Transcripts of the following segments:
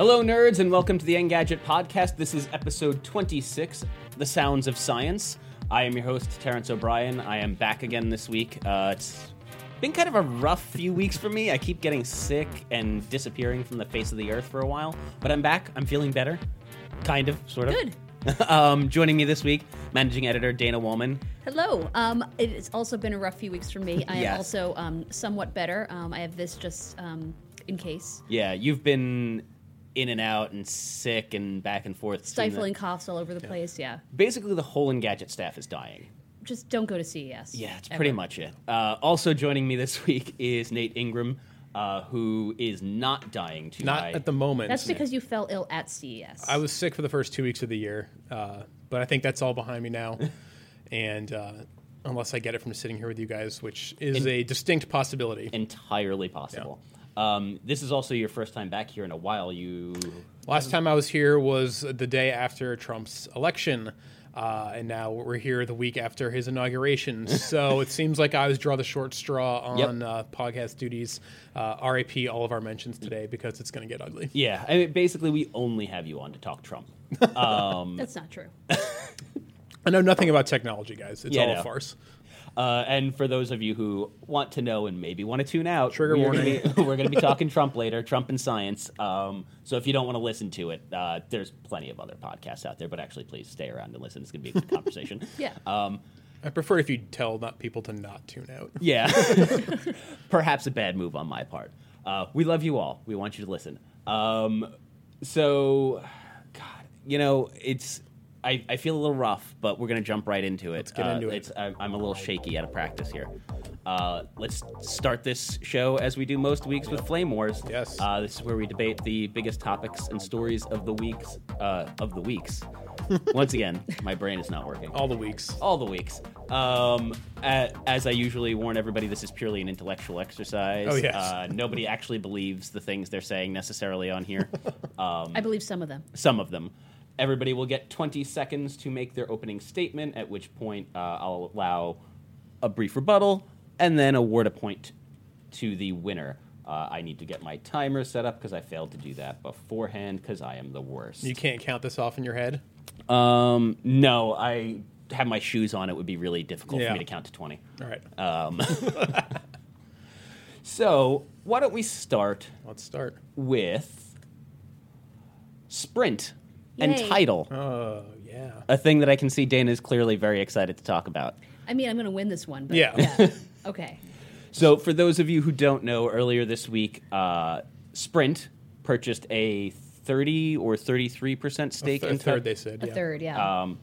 Hello, nerds, and welcome to the Engadget Podcast. This is episode 26, The Sounds of Science. I am your host, Terrence O'Brien. I am back again this week. Uh, it's been kind of a rough few weeks for me. I keep getting sick and disappearing from the face of the earth for a while, but I'm back. I'm feeling better. Kind of, sort of. Good. um, joining me this week, managing editor Dana Wollman. Hello. Um, it's also been a rough few weeks for me. I am Yes. also um, somewhat better. Um, I have this just um, in case. Yeah, you've been in and out and sick and back and forth. Stifling coughs all over the place. Yeah. Basically, the whole Engadget staff is dying. Just don't go to CES. Yeah, it's ever. pretty much it. Uh, also joining me this week is Nate Ingraham, uh, who is not dying to Not die. at the moment. That's because you fell ill at CES. I was sick for the first two weeks of the year, uh, but I think that's all behind me now. and uh, unless I get it from sitting here with you guys, which is a distinct possibility. entirely possible. Um, this is also your first time back here in a while. You Last time I was here was the day after Trump's election. Uh, and now we're here the week after his inauguration. So it seems like I always draw the short straw on Yep. uh, podcast duties. Uh, RAP all of our mentions today because it's going to get ugly. Yeah, I mean, basically, we only have you on to talk Trump. That's not true. I know nothing about technology, guys. It's Yeah, all no. a farce. Uh, and for those of you who want to know and maybe want to tune out, Trigger we're warning. Gonna be, we're going to be talking Trump later, Trump and science. Um, so if you don't want to listen to it, uh, there's plenty of other podcasts out there. But actually, please stay around and listen. It's going to be a good conversation. Yeah. Um, I prefer if you tell not people to not tune out. Yeah. Perhaps a bad move on my part. Uh, we love you all. We want you to listen. Um, so, God, you know, it's. I, I feel a little rough, but we're going to jump right into it. Let's get into it. It's, I'm, I'm a little shaky out of practice here. Uh, let's start this show as we do most weeks with Flame Wars. Yes. Uh, this is where we debate the biggest topics and stories of the weeks. Uh, of the weeks. Once again, my brain is not working All the weeks. all the weeks. Um, a- as I usually warn everybody, this is purely an intellectual exercise. Oh, yes. Uh, nobody actually believes the things they're saying necessarily on here. Um, I believe some of them. some of them. Everybody will get 20 seconds to make their opening statement, at which point uh, I'll allow a brief rebuttal and then award a point to the winner. Uh, I need to get my timer set up because I failed to do that beforehand because I am the worst. You can't count this off in your head. Um, no, I have my shoes on. It would be really difficult for me to count to 20. All right, Um, so, why don't we start let's start. with Sprint and Yay. Tidal, Oh yeah. a thing that I can see Dana is clearly very excited to talk about. I mean, I'm going to win this one. But Yeah. Okay. So, for those of you who don't know, earlier this week, uh, Sprint purchased a 30 or 33% stake A in third, Ti- they said. A yeah. third, yeah. um,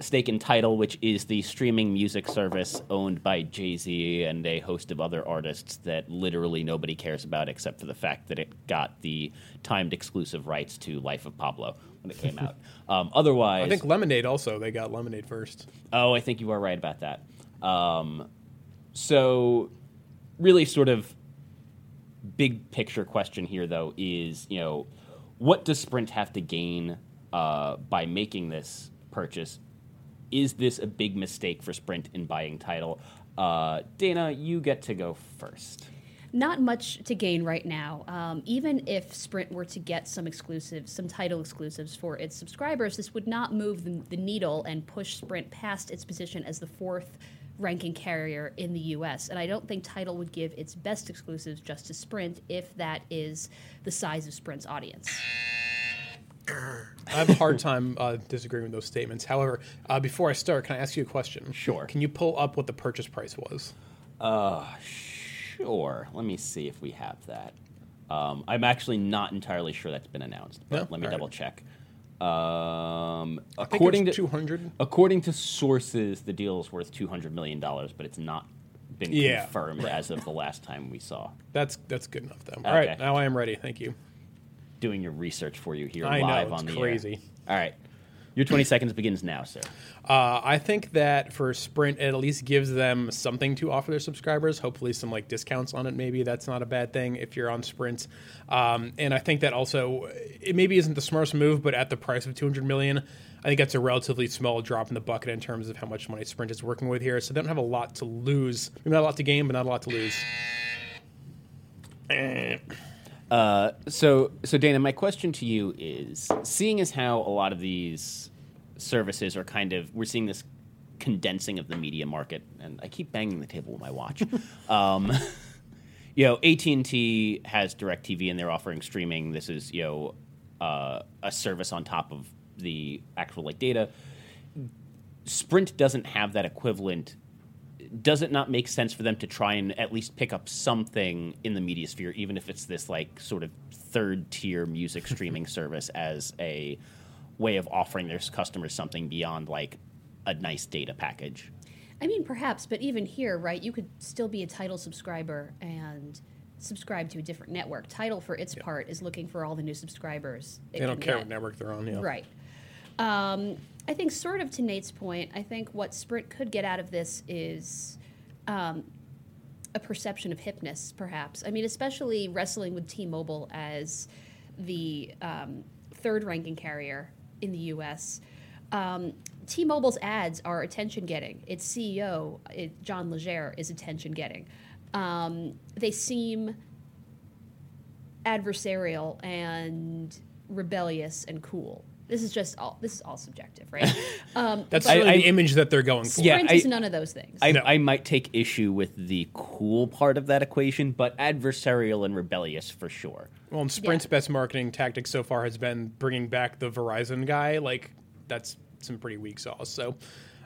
stake in Tidal, which is the streaming music service owned by Jay Z and a host of other artists that literally nobody cares about except for the fact that it got the timed exclusive rights to Life of Pablo when it came out. Um, otherwise, I think Lemonade also. They got Lemonade first. Oh, I think you are right about that. Um, so, really, sort of big picture question here, though, is you know, what does Sprint have to gain uh, by making this purchase? Is this a big mistake for Sprint in buying Tidal? Uh, Dana, you get to go first. Not much to gain right now. Um, even if Sprint were to get some exclusives, some Tidal exclusives for its subscribers, this would not move the, the needle and push Sprint past its position as the fourth ranking carrier in the US. And I don't think Tidal would give its best exclusives just to Sprint if that is the size of Sprint's audience. I have a hard time uh, disagreeing with those statements. However, uh, before I start, can I ask you a question? Sure. Can you pull up what the purchase price was? Sure. Let me see if we have that. Um, I'm actually not entirely sure that's been announced, but No? let me All right. double check. Um, according to 200. according to sources, the deal is worth 200 million dollars, but it's not been Yeah, confirmed as of the last time we saw. That's that's good enough, though. All right, now I am ready. Thank you. Doing your research for you here I know, live it's on the crazy. air. All right, your 20 seconds begins now, sir. Uh, I think that for Sprint, it at least gives them something to offer their subscribers. Hopefully, some like discounts on it. Maybe that's not a bad thing if you're on Sprint. Um, and I think that also it maybe isn't the smartest move, but at the price of 200 million, I think that's a relatively small drop in the bucket in terms of how much money Sprint is working with here. So they don't have a lot to lose. Maybe not a lot to gain, but not a lot to lose. Uh, so, so Dana, my question to you is: seeing as how a lot of these services are kind of, we're seeing this condensing of the media market, and I keep banging the table with my watch. um, you know, AT and T has Directv, and they're offering streaming. This is you know uh, a service on top of the actual like data. Sprint doesn't have that equivalent does it not make sense for them to try and at least pick up something in the media sphere, even if it's this like sort of third tier music streaming service as a way of offering their customers something beyond like a nice data package? I mean, perhaps, but even here, right, you could still be a Tidal subscriber and subscribe to a different network. Tidal, for its part, is looking for all the new subscribers. They don't care get. what network they're on. Yeah. Right. Um, I think, sort of to Nate's point, I think what Sprint could get out of this is um, a perception of hipness, perhaps. I mean, especially wrestling with T Mobile as the um, third ranking carrier in the US. Um, T Mobile's ads are attention getting. Its CEO, it, John Legere, is attention getting. Um, they seem adversarial and rebellious and cool. This is just all. This is all subjective, right? Um, That's I- really I- the image that they're going for. Yeah, Sprint I- is none of those things. I, No. I might take issue with the cool part of that equation, but adversarial and rebellious for sure. Well, and Sprint's Yeah. best marketing tactic so far has been bringing back the Verizon guy. Like that's some pretty weak sauce. So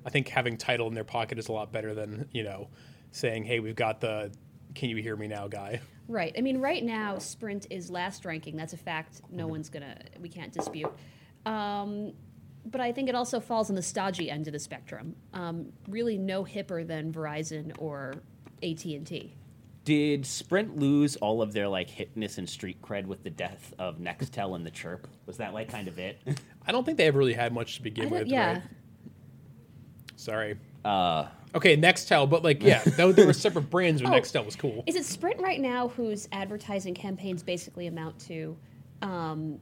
I think having Tidal in their pocket is a lot better than you know saying, "Hey, we've got the Can you hear me now?" guy. Right. I mean, right now, Sprint is last ranking. That's a fact. No one's gonna. We can't dispute. Um, but I think it also falls on the stodgy end of the spectrum. Um, really, no hipper than Verizon or AT and T. Did Sprint lose all of their like hitness and street cred with the death of Nextel and the Chirp? Was that like kind of it? I don't think they ever really had much to begin with. yeah. right? Sorry. Uh, Okay, Nextel, but like, yeah, that, there were separate brands when Oh. Nextel was cool. Is it Sprint right now whose advertising campaigns basically amount to um,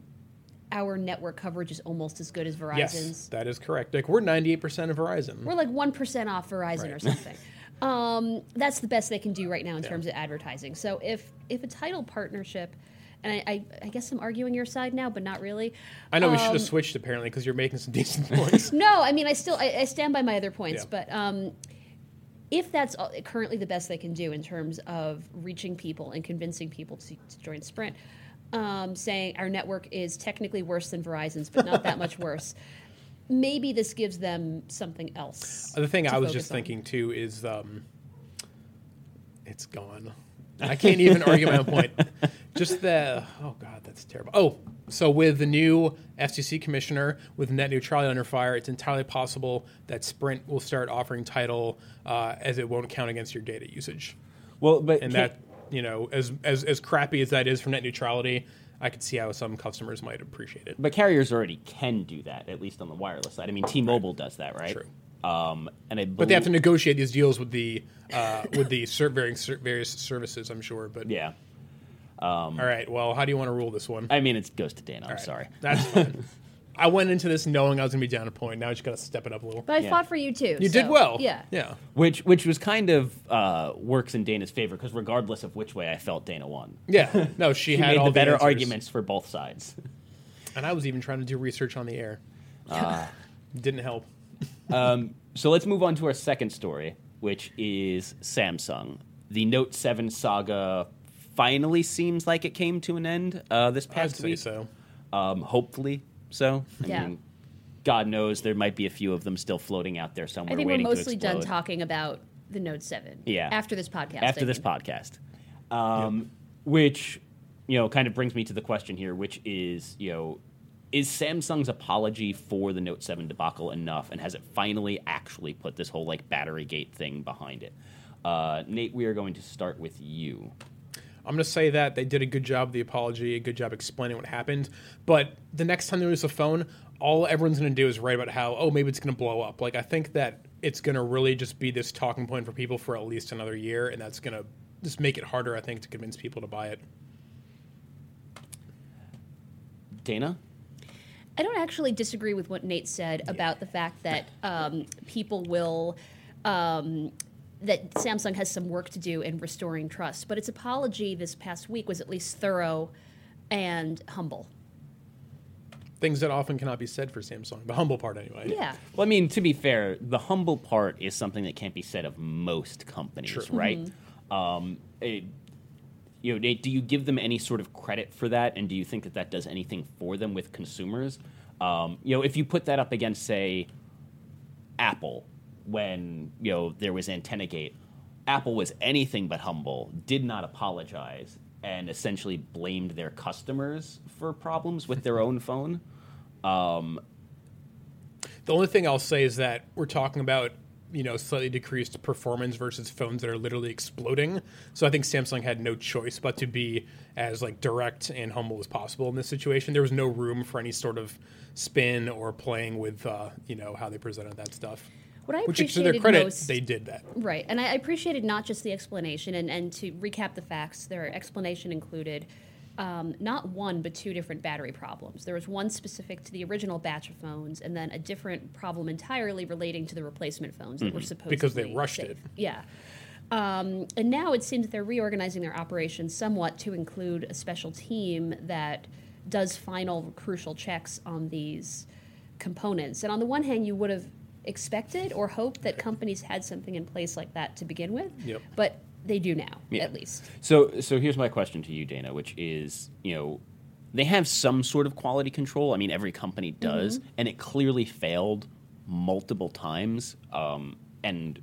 our network coverage is almost as good as Verizon's? Yes, that is correct. Like we're ninety eight percent of Verizon. We're like one percent off Verizon or something. um, that's the best they can do right now in terms of advertising. So if if a Tidal partnership, and I, I, I guess I'm arguing your side now, but not really. I know we should Um, have switched apparently because you're making some decent points. No, I mean I still I, I stand by my other points, Yeah. but um, if that's currently the best they can do in terms of reaching people and convincing people to, to join Sprint, um, saying our network is technically worse than Verizon's, but not that much worse. Maybe this gives them something else. The thing I was just on. thinking too is um, it's gone. I can't even argue my own point. Just the oh god, that's terrible. Oh, so with the new FCC commissioner with net neutrality under fire, it's entirely possible that Sprint will start offering Tidal uh, as it won't count against your data usage, well, but and can't- that you know as as as crappy as that is for net neutrality, I could see how some customers might appreciate it. But carriers already can do that, at least on the wireless side. I mean, T-Mobile does that, right? True. Um, and I But they have to negotiate these deals with the uh, with the ser- varying ser- various services, I'm sure. But yeah. all right, well, how do you want to rule this one? I mean, it goes to Dana. I'm right, sorry. That's fine. I went into this knowing I was going to be down a point. Now I just got to step it up a little. But I Yeah. fought for you too. You so, did well. Yeah. Yeah. Which which was kind of uh, works in Dana's favor because regardless of which way I felt, Dana won. Yeah. No, she, She had made all the better answers. arguments for both sides. And I was even trying to do research on the air. Ah. Didn't help. Um, so let's move on to our second story, which is Samsung. The Note 7 saga finally seems like it came to an end uh, this I'd past say week. so. Um, hopefully so. I Yeah. mean, God knows there might be a few of them still floating out there somewhere I think we're mostly done talking about the Note 7. Yeah. After this podcast. after I this mean. podcast. Um, Which, you know, kind of brings me to the question here, which is, you know, is Samsung's apology for the Note 7 debacle enough, and has it finally actually put this whole like battery gate thing behind it? Uh, Nate, we are going to start with you. I'm going to say that they did a good job of the apology, a good job explaining what happened. But the next time they release a phone, all everyone's going to do is write about how, oh, maybe it's going to blow up. Like, I think that it's going to really just be this talking point for people for at least another year, and that's going to just make it harder, I think, to convince people to buy it. Dana? I don't actually disagree with what Nate said about the fact that um, people will. Um, that Samsung has some work to do in restoring trust, but its apology this past week was at least thorough and humble. Things that often cannot be said for Samsung, the humble part anyway. Yeah. Well, I mean, to be fair, the humble part is something that can't be said of most companies, True. right? Um, it- you know, do you give them any sort of credit for that, and do you think that that does anything for them with consumers? Um, you know, if you put that up against, say, Apple, when you know there was AntennaGate, Apple was anything but humble, did not apologize, and essentially blamed their customers for problems with their own phone. Um, The only thing I'll say is that we're talking about you know slightly decreased performance versus phones that are literally exploding. So I think Samsung had no choice but to be as like direct and humble as possible in this situation. There was no room for any sort of spin or playing with uh, you know how they presented that stuff. What I Which to appreciated their credit, most, they did that. Right, and I appreciated not just the explanation, and, and to recap the facts, their explanation included um, not one but two different battery problems. There was one specific to the original batch of phones, and then a different problem entirely relating to the replacement phones that were supposed Because they rushed safe. it. Yeah. Um, and now it seems that they're reorganizing their operations somewhat to include a special team that does final crucial checks on these components. And on the one hand, you would have expected or hoped that companies had something in place like that to begin with. Yep. But they do now, Yeah. at least. So, so here's my question to you, Dana, which is, you know, they have some sort of quality control. I mean, every company does, and it clearly failed multiple times, um, and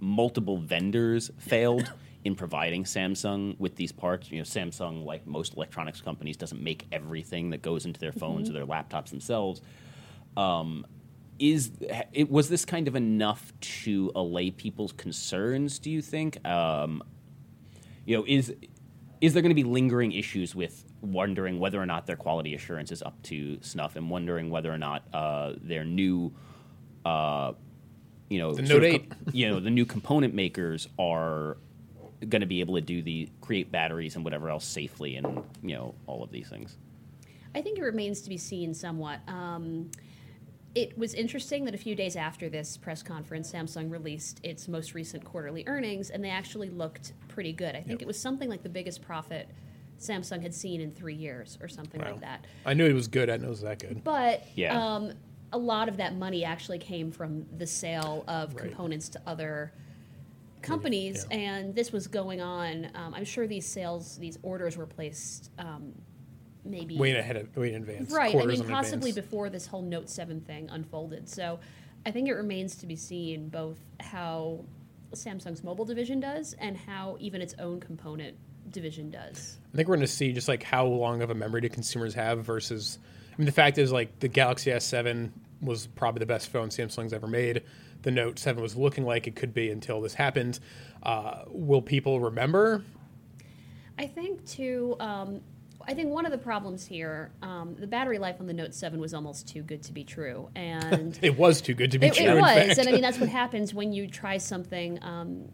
multiple vendors failed in providing Samsung with these parts. You know, Samsung, like most electronics companies, doesn't make everything that goes into their phones or their laptops themselves Um, is it was this kind of enough to allay people's concerns do you think? Um, you know is is there going to be lingering issues with wondering whether or not their quality assurance is up to snuff and wondering whether or not uh, their new uh, you know The Note of co- you know the new component makers are going to be able to do the create batteries and whatever else safely and you know all of these things? I think it remains to be seen somewhat. Um, it was interesting that a few days after this press conference, Samsung released its most recent quarterly earnings, and they actually looked pretty good. I think Yep. it was something like the biggest profit Samsung had seen in three years, or something Wow. like that. I knew it was good. I know it was that good. But Yeah. um, a lot of that money actually came from the sale of Right. components to other companies, yeah. and this was going on. Um, I'm sure these sales, these orders were placed um, maybe Way ahead of way in advance. Right. I mean, possibly advance. before this whole Note 7 thing unfolded. So I think it remains to be seen both how Samsung's mobile division does and how even its own component division does. I think we're going to see just like how long of a memory do consumers have versus. I mean, the fact is like the Galaxy S7 was probably the best phone Samsung's ever made. The Note 7 was looking like it could be until this happened. Uh, will people remember? I think, too, um, I think one of the problems here, um, the battery life on the Note 7 was almost too good to be true. And It was too good to be it, true. it in was. fact. And I mean, that's what happens when you try something um,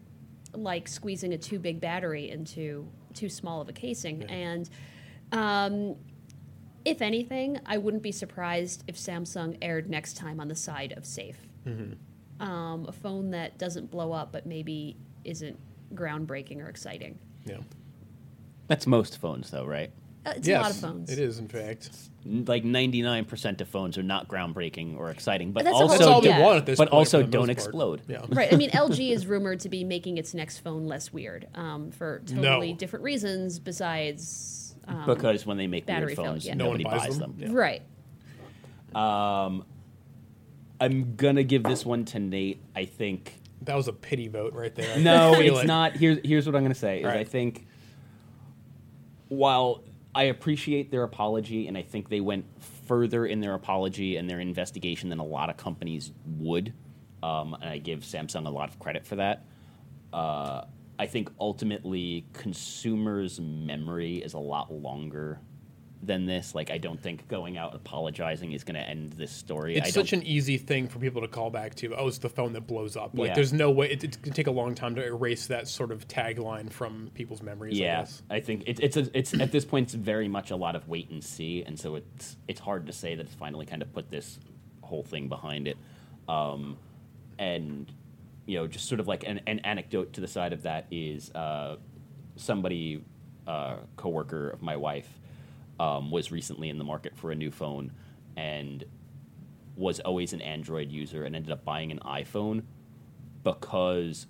like squeezing a too big battery into too small of a casing. And um, if anything, I wouldn't be surprised if Samsung aired next time on the side of safe. Um, a phone that doesn't blow up, but maybe isn't groundbreaking or exciting. yeah. that's most phones though right It's yes, a lot of phones. It is, in fact. like 99% of phones are not groundbreaking or exciting, but That's a whole- also That's all yeah. want at this but point. also don't explode. Yeah. Right. I mean, LG is rumored to be making its next phone less weird um, for totally No. different reasons besides. Um, because when they make Battery weird phones, yeah. No nobody buys buys them. them. Yeah. Right. I'm gonna give this one to Nate. I think That was a pity vote right there. I no, it's it. not. Here's here's what I'm gonna say. Is All right. I think while I appreciate their apology, and I think they went further in their apology and their investigation than a lot of companies would, um, and I give Samsung a lot of credit for that. Uh, I think ultimately consumers' memory is a lot longer than this. Like, I don't think going out apologizing is going to end this story. It's such an easy thing for people to call back to. Oh, it's the phone that blows up. Like, Yeah. there's no way. It, it's going to take a long time to erase that sort of tagline from people's memories. I Yeah, guess. I think it, it's a, it's at this point it's very much a lot of wait and see, and so it's it's hard to say that it's finally kind of put this whole thing behind it, um, and you know just sort of like an, an anecdote to the side of that is uh, somebody uh, coworker of my wife um, was recently in the market for a new phone and was always an Android user and ended up buying an iPhone because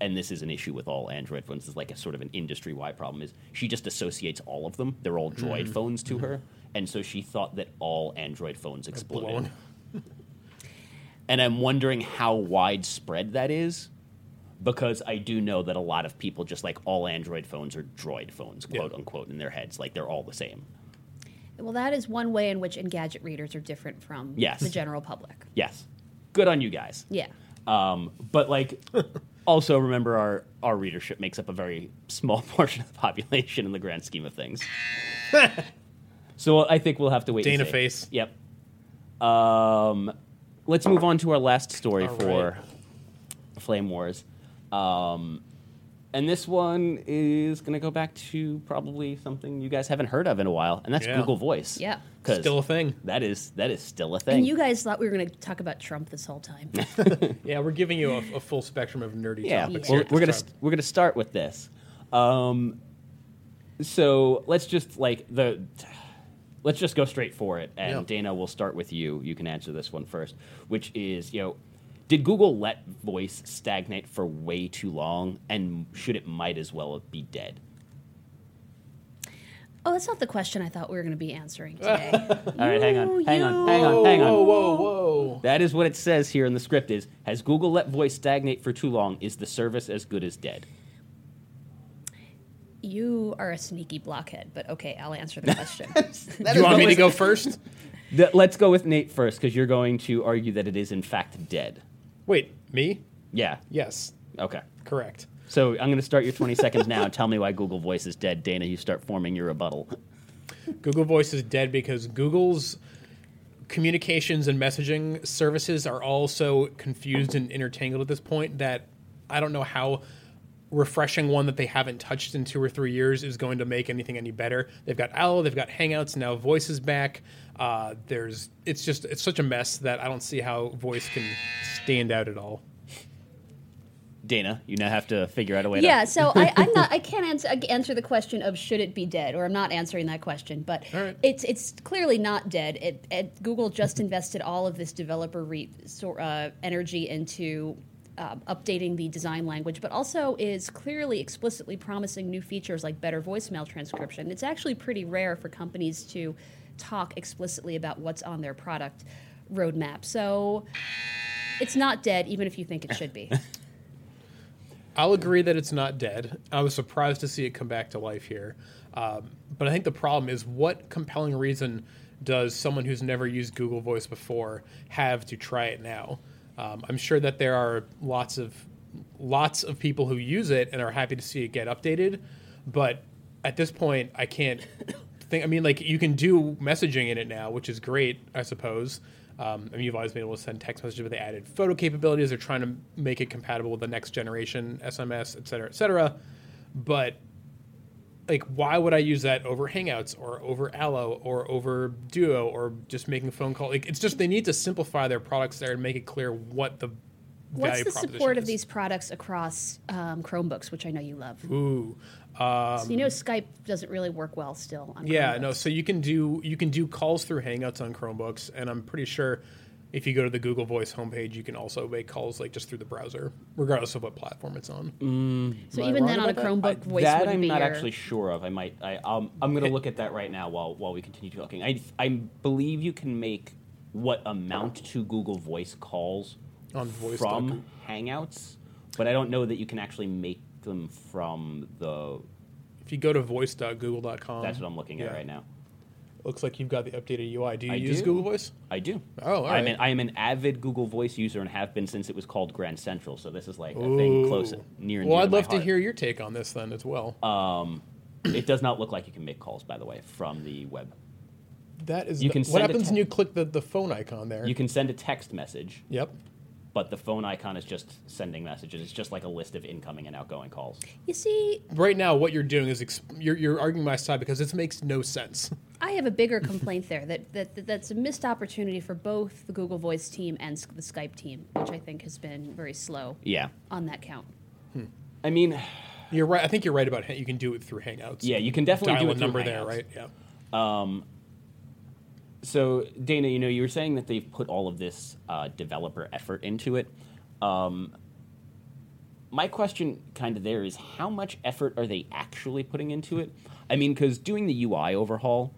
and this is an issue with all Android phones. It's like a sort of an industry wide problem. Is she just associates all of them? They're all Droid phones to her, and so she thought that all Android phones exploded. and I'm wondering how widespread that is, because I do know that a lot of people just like all Android phones are Droid phones, Yeah. quote unquote, in their heads. Like they're all the same. Well, that is one way in which Engadget readers are different from Yes. the general public. Yes, good on you guys. Yeah. Um, but like, also remember our our readership makes up a very small portion of the population in the grand scheme of things. so I think we'll have to wait. and Dana see. face. Yep. Um, let's move on to our last story All for right. Flame Wars. Um, and this one is going to go back to probably something you guys haven't heard of in a while, and that's Yeah. Google Voice. Yeah. 'Cause Still a thing. That is that is still a thing. And you guys thought we were going to talk about Trump this whole time. Yeah, we're giving you a, a full spectrum of nerdy yeah, topics. we're, we're gonna we're gonna start with this. Um, so let's just like the let's just go straight for it. And Yeah. Dana, we'll start with you. You can answer this one first, which is you know, did Google let voice stagnate for way too long, and should it might as well be dead? oh, that's not the question I thought we were going to be answering today. All right, hang on, You- hang on, hang on, hang on. Whoa, whoa, whoa! That is what it says here in the script. Is has Google let voice stagnate for too long? Is the service as good as dead? You are a sneaky blockhead, but okay, I'll answer the question. Do you want me to go first? The- let's go with Nate first because you're going to argue that it is in fact dead. Wait, me? Yeah. Yes, Okay. correct. So I'm going to start your 20 seconds now. Tell me why Google Voice is dead. Dana, you start forming your rebuttal. Google Voice is dead because Google's communications and messaging services are all so confused and intertangled at this point that I don't know how refreshing one that they haven't touched in two or three years is going to make anything any better. They've got Allo, they've got Hangouts, now Voice is back. Uh, there's it's just it's such a mess that I don't see how Voice can stand out at all. Dana, you now have to figure out a way yeah, to. so I, I'm not. I can't answer answer the question of should it be dead, or I'm not answering that question. But All right. it's it's clearly not dead. It, it, Google just invested all of this developer re, so, uh, energy into uh, updating the design language, but also is clearly explicitly promising new features like better voicemail transcription. It's actually pretty rare for companies to talk explicitly about what's on their product roadmap. So it's not dead, even if you think it should be. I'll agree that it's not dead. I was surprised to see it come back to life here. Um, but I think the problem is what compelling reason does someone who's never used Google Voice before have to try it now? Um, I'm sure that there are lots of lots of people who use it and are happy to see it get updated, but at this point, I can't think. I mean, like you can do messaging in it now, which is great, I suppose. Um, I mean, you've always been able to send text messages, but they added photo capabilities. They're trying to make it compatible with the next generation SMS, et cetera, et cetera. But like, why would I use that over Hangouts or over Allo or over Duo or just making a phone call? Like, it's just they need to simplify their products there and make it clear what the What's value the support of these products across um, Chromebooks, which I know you love? Ooh. So you know Skype doesn't really work well still on Yeah, Chromebooks. no. So you can do you can do calls through Hangouts on Chromebooks, and I'm pretty sure if you go to the Google Voice homepage, you can also make calls like just through the browser, regardless of what platform it's on. So even then on a about that? Chromebook, voice that I'm be not your- actually sure of. I might. I, um, I'm going to look at that right now while while we continue talking. I I believe you can make what amount to Google Voice calls On Voice from. Hangouts, but I don't know that you can actually make them from the. If you go to voice.google.com, That's what I'm looking at yeah. right now. looks like you've got the updated UI. Do you I use do. Google Voice? I do. Oh, all I'm right. an, I am an avid Google Voice user and have been since it was called Grand Central. So this is like a thing close, near and Well, I'd my love to hear your take on this then as well. Um, it does not look like you can make calls, by the way, from the web. that is you the- can what happens when you click the, the phone icon there. You can send a text message, yep. But the phone icon is just sending messages. It's just like a list of incoming and outgoing calls. You see, Right now, what you're doing is exp- you're, you're arguing my side because this makes no sense. I have a bigger complaint there that, that, that that's a missed opportunity for both the Google Voice team and the Skype team, which I think has been very slow Yeah. on that count. Hmm. I mean, You're right. I think you're right about ha- you can do it through Hangouts. yeah, you can definitely dial do a it through number there, right? Yeah. Um, So, Dana, you know, you were saying that they've put all of this uh, developer effort into it. Um, my question, kind of, there is how much effort are they actually putting into it? I mean, because doing the UI overhaul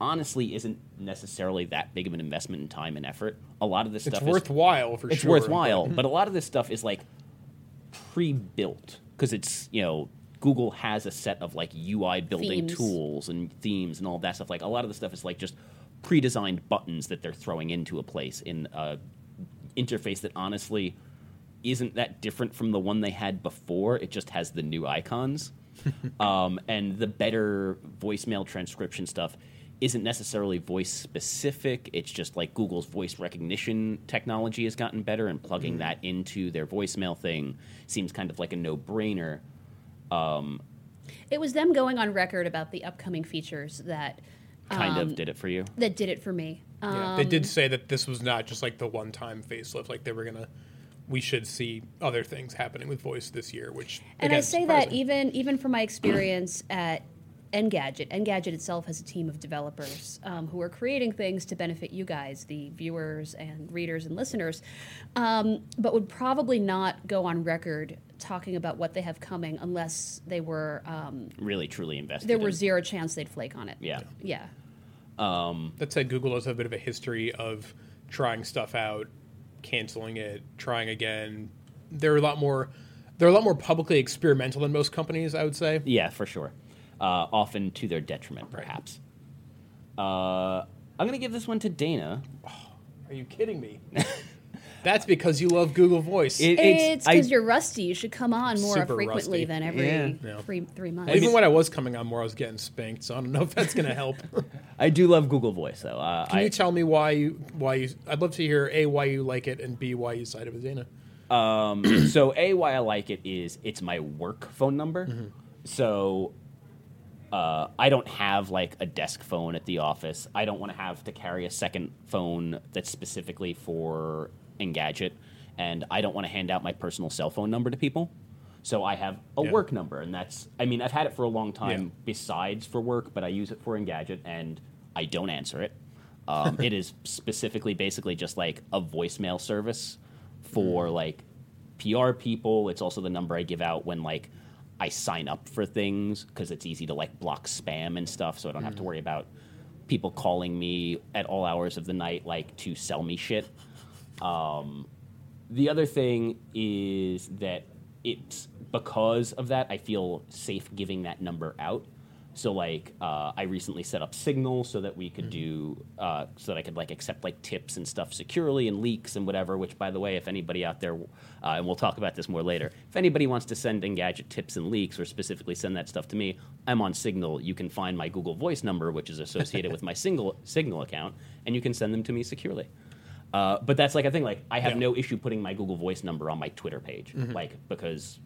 honestly isn't necessarily that big of an investment in time and effort. A lot of this It's stuff is worthwhile for it's sure. It's worthwhile, but- but a lot of this stuff is like pre-built because it's you know Google has a set of like UI building Themes. tools and themes and all that stuff. Like a lot of the stuff is like just pre-designed buttons that they're throwing into a place in a interface that honestly isn't that different from the one they had before. It just has the new icons. um, and the better voicemail transcription stuff isn't necessarily voice specific. It's just like Google's voice recognition technology has gotten better, and plugging that into their voicemail thing seems kind of like a no brainer. It was them going on record about the upcoming features that Kind um, of did it for you. that did it for me. Um, yeah, they did say that this was not just like the one time facelift. Like they were gonna, we should see other things happening with voice this year. Which and I again, say that even even from my experience at Engadget, Engadget itself has a team of developers um, who are creating things to benefit you guys, the viewers and readers and listeners, um, but would probably not go on record talking about what they have coming unless they were um, Really, truly invested. there were in- zero chance they'd flake on it. Yeah. yeah. that said, Google does have a bit of a history of trying stuff out, canceling it, trying again. They're a lot more. They're a lot more publicly experimental than most companies, I would say. Yeah, for sure. Uh, often to their detriment, perhaps. Uh, I'm going to give this one to Dana. Are you kidding me? That's because you love Google Voice. It- It's I- because you're rusty. You should come on more Super frequently rusty. than every Yeah. Yeah. three three months. Even when I was coming on more, I was getting spanked. So I don't know if that's going to help. I do love Google Voice, though. Uh, Can I, you tell me why you why you? I'd love to hear a why you like it and b why you sided with Dana. so a why I like it is it's my work phone number. Mm-hmm. So uh, I don't have like a desk phone at the office. I don't want to have to carry a second phone that's specifically for Engadget, and I don't want to hand out my personal cell phone number to people. So I have a Yeah. work number, and that's I mean I've had it for a long time Yeah. besides for work, but I use it for Engadget, and I don't answer it. Um, it is specifically basically just like a voicemail service for like PR people. It's also the number I give out when like I sign up for things because it's easy to like block spam and stuff, so I don't have to worry about people calling me at all hours of the night like to sell me shit. Um, the other thing is that it's because of that I feel safe giving that number out. So like uh, I recently set up Signal so that we could do uh, so that I could like accept like tips and stuff securely and leaks and whatever. Which by the way, if anybody out there, uh, and we'll talk about this more later, if anybody wants to send Engadget tips and leaks or specifically send that stuff to me, I'm on Signal. You can find my Google Voice number, which is associated with my single Signal account, and you can send them to me securely. Uh, but that's like a thing. Like I have Yeah. no issue putting my Google Voice number on my Twitter page, like because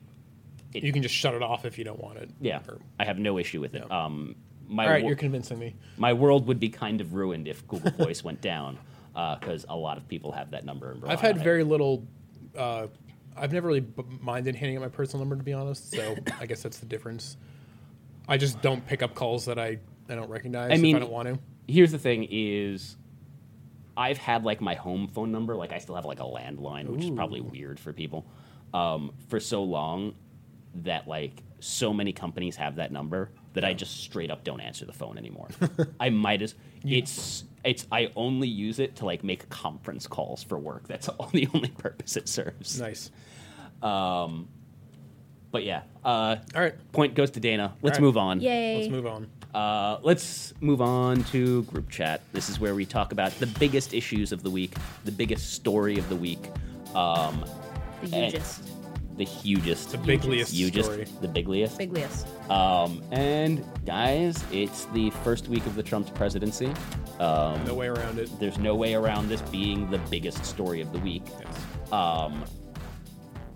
it, You can just shut it off if you don't want it. yeah, Or- I have no issue with it. Um, my all right, wor- you're convincing me. my world would be kind of ruined if Google Voice went down because a lot of people have that number. I've had very little uh, I've never really b- minded handing out my personal number to be honest. So I guess that's the difference. I just don't pick up calls that I, I don't recognize I mean- if I don't want to. Here's the thing: is I've had like my home phone number, like I still have like a landline, which is probably weird for people, um, for so long that like so many companies have that number that I just straight up don't answer the phone anymore. I might as it's it's I only use it to like make conference calls for work. That's all the only purpose it serves. Nice. Um, but yeah, uh, All right, point goes to Dana. Let's right. move on. Yay. let's move on. Uh, let's move on to group chat. This is where we talk about the biggest issues of the week, the biggest story of the week, um, The and- hugest. The hugest, The bigliest hugest, story. the bigliest. Bigliest. Um, and guys, it's the first week of the Trump's presidency. Um, No way around it. there's no way around this being the biggest story of the week. Yes. Um,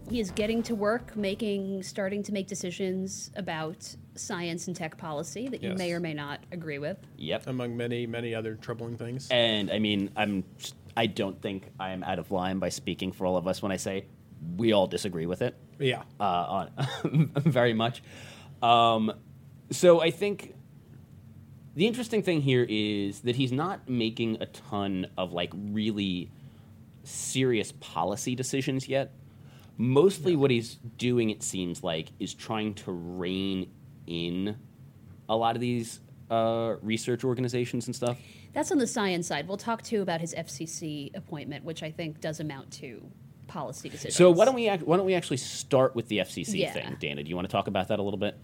He is getting to work, making, starting to make decisions about science and tech policy that you Yes. may or may not agree with. yep. Among many, many other troubling things. And I mean, I'm I don't think I'm out of line by speaking for all of us when I say we all disagree with it yeah. uh, on very much. Um, so I think the interesting thing here is that he's not making a ton of like really serious policy decisions yet. Mostly, what he's doing, it seems like, is trying to rein in a lot of these uh, research organizations and stuff. That's on the science side. We'll talk too about his FCC appointment, which I think does amount to policy decisions. So why don't we act, why don't we actually start with the FCC Yeah. thing, Dana? Do you want to talk about that a little bit?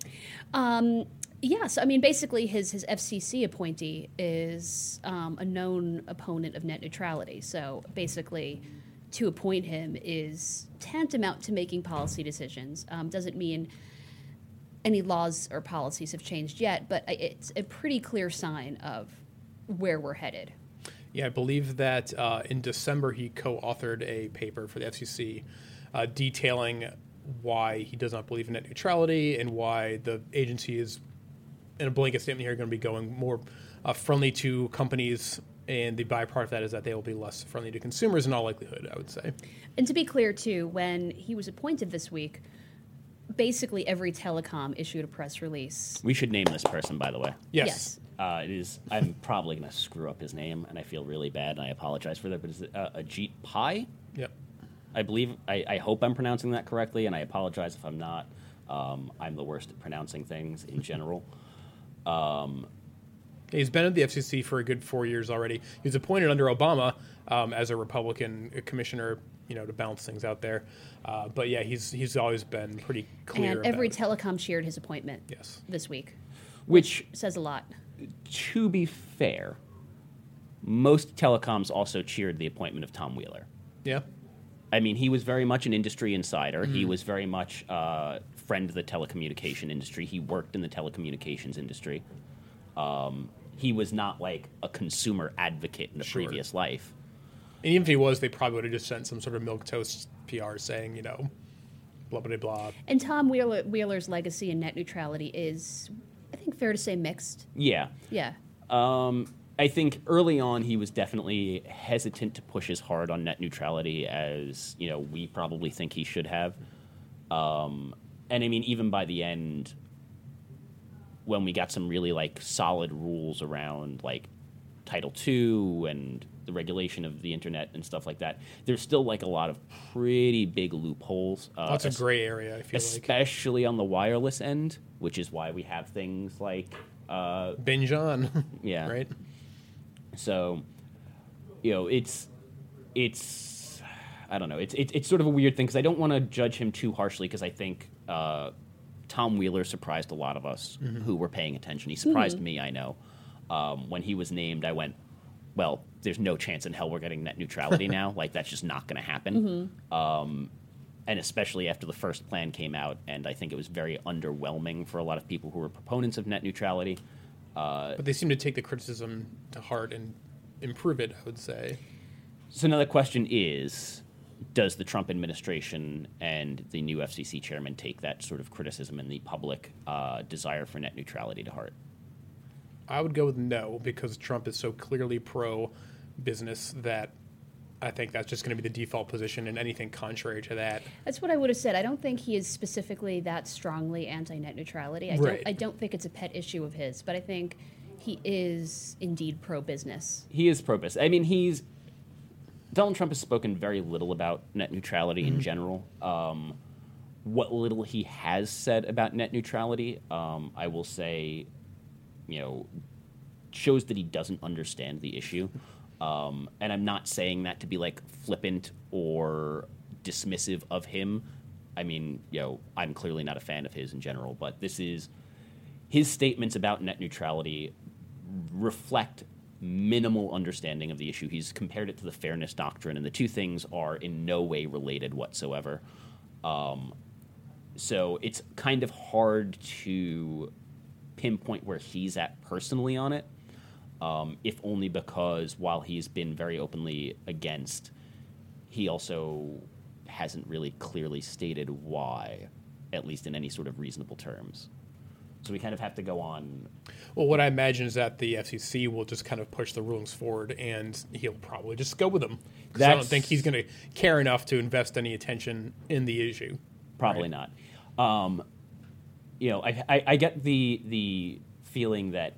Yes, I mean basically his his FCC appointee is um, a known opponent of net neutrality. So basically, to appoint him is tantamount to making policy decisions. Um, doesn't mean any laws or policies have changed yet, but it's a pretty clear sign of where we're headed. Yeah, I believe that uh, in December he co-authored a paper for the FCC uh, detailing why he does not believe in net neutrality and why the agency is, in a blanket statement here, going to be going more uh, friendly to companies. And the byproduct of that is that they will be less friendly to consumers in all likelihood, I would say. And to be clear, too, when he was appointed this week, basically every telecom issued a press release. We should name this person, by the way. Yes. Yes. Uh, it is. I'm probably going to screw up his name, and I feel really bad, and I apologize for that. But is it uh, Ajit Pai? Yep. I believe. I, I hope I'm pronouncing that correctly, and I apologize if I'm not. Um, I'm the worst at pronouncing things in general. He's been at the FCC for a good four years already. He was appointed under Obama um, as a Republican commissioner, you know, to balance things out there. Uh, but yeah, he's he's always been pretty clear. and every about it. telecom cheered his appointment yes, this week. Which, Says a lot. To be fair, most telecoms also cheered the appointment of Tom Wheeler. yeah, I mean, he was very much an industry insider. He was very much a friend of the telecommunication industry. He worked in the telecommunications industry. Um, he was not like a consumer advocate in a Sure. previous life. and even if he was, they probably would have just sent some sort of milk toast PR saying, you know, blah blah blah. And Tom Wheeler, Wheeler's legacy in net neutrality is, I think, fair to say mixed. Yeah. Yeah. Um, I think early on he was definitely hesitant to push as hard on net neutrality as you know we probably think he should have. Um, and I mean, even by the end, when we got some really like solid rules around like Title II and the regulation of the internet and stuff like that, there's still like a lot of pretty big loopholes. Uh, Lots of gray area. I feel like especially on the wireless end, which is why we have things like uh, binge on. Yeah. right. so, you know, it's it's I don't know. It's it's, it's sort of a weird thing because I don't want to judge him too harshly because I think uh, Tom Wheeler surprised a lot of us who were paying attention. He surprised me. I know um, when he was named, I went, "Well, there's no chance in hell we're getting net neutrality now. Like that's just not going to happen." Um, and especially after the first plan came out, and I think it was very underwhelming for a lot of people who were proponents of net neutrality. But they seem to take the criticism to heart and improve it. I would say. So another question is, does the Trump administration and the new FCC chairman take that sort of criticism and the public uh, desire for net neutrality to heart? I would go with no because Trump is so clearly pro business that I think that's just going to be the default position, and anything contrary to that. That's what I would have said. I don't think he is specifically that strongly anti-net neutrality. I Right. don't. I don't think it's a pet issue of his, but I think he is indeed pro-business. he is pro business. I mean, he's Donald Trump has spoken very little about net neutrality Mm-hmm. in general. Um, what little he has said about net neutrality, um, I will say, you know, shows that he doesn't understand the issue. Um, and I'm not saying that to be like flippant or dismissive of him. I mean, you know, I'm clearly not a fan of his in general, but this is his statements about net neutrality reflect minimal understanding of the issue. He's compared it to the fairness doctrine, and the two things are in no way related whatsoever. Um, so it's kind of hard to pinpoint where he's at personally on it, um, if only because while he's been very openly against, he also hasn't really clearly stated why, at least in any sort of reasonable terms. So we kind of have to go on Well, what I imagine is that the FCC will just kind of push the rulings forward, and he'll probably just go with them. I don't think he's going to care enough to invest any attention in the issue. Probably not. Um, you know, I, I, I get the the feeling that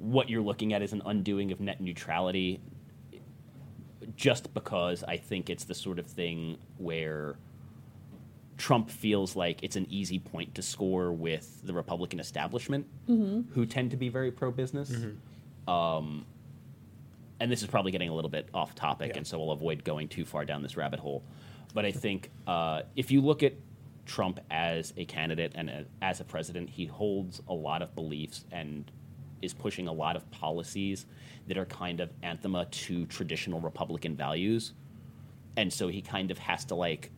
what you're looking at is an undoing of net neutrality, just because I think it's the sort of thing where Trump feels like it's an easy point to score with the Republican establishment, who tend to be very pro business. Um, and this is probably getting a little bit off topic, Yeah. and so I'll avoid going too far down this rabbit hole. But I think uh, if you look at Trump as a candidate and a, as a president, he holds a lot of beliefs and is pushing a lot of policies that are kind of anthema to traditional Republican values. And so he kind of has to like,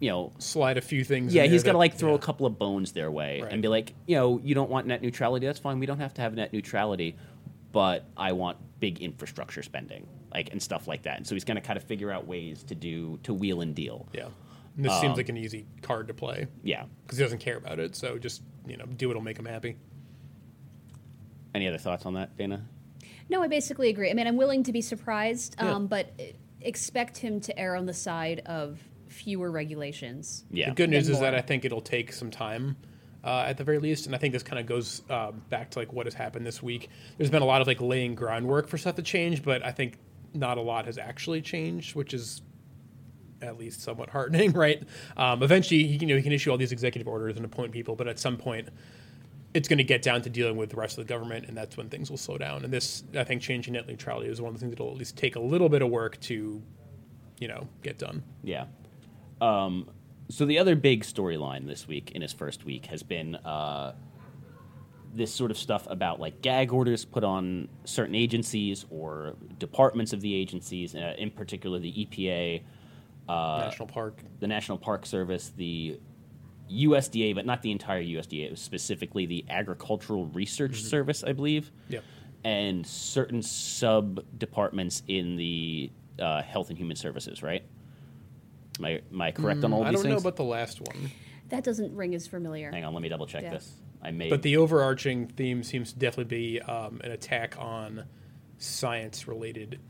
you know, Slide a few things. yeah, he's got to like throw yeah. a couple of bones their way Right. and be like, you know, you don't want net neutrality. That's fine. We don't have to have net neutrality, but I want big infrastructure spending, like and stuff like that. And so he's going to kind of figure out ways to do to wheel and deal. Yeah, and this Um, seems like an easy card to play Yeah. because he doesn't care about it. So just you know, do what'll make him happy. Any other thoughts on that, Dana? No, I basically agree. I mean, I'm willing to be surprised, Yeah. um, but expect him to err on the side of fewer regulations. Yeah. The good news Then is that. I think it'll take some time. Uh, at the very least, and I think this kind of goes uh, back to like what has happened this week. There's been a lot of like laying groundwork for stuff to change, but I think not a lot has actually changed, which is at least somewhat heartening, right? Um, eventually, you know, he can issue all these executive orders and appoint people, but at some point, it's going to get down to dealing with the rest of the government, and that's when things will slow down. And this, I think, changing net neutrality is one of the things that'll at least take a little bit of work to, you know, get done. Yeah. Um, so the other big storyline this week in his first week has been uh, this sort of stuff about like gag orders put on certain agencies or departments of the agencies, uh, in particular the EPA, National Park. the National Park Service, the USDA, but not the entire USDA. It was specifically the Agricultural Research Service, I believe, Yep. and certain sub departments in the uh, Health and Human Services. Right? Am I, am I correct on all these? I don't know about the last one, That doesn't ring as familiar. Hang on, let me double check Yeah. this. I may. but the overarching theme seems to definitely be um, an attack on science-related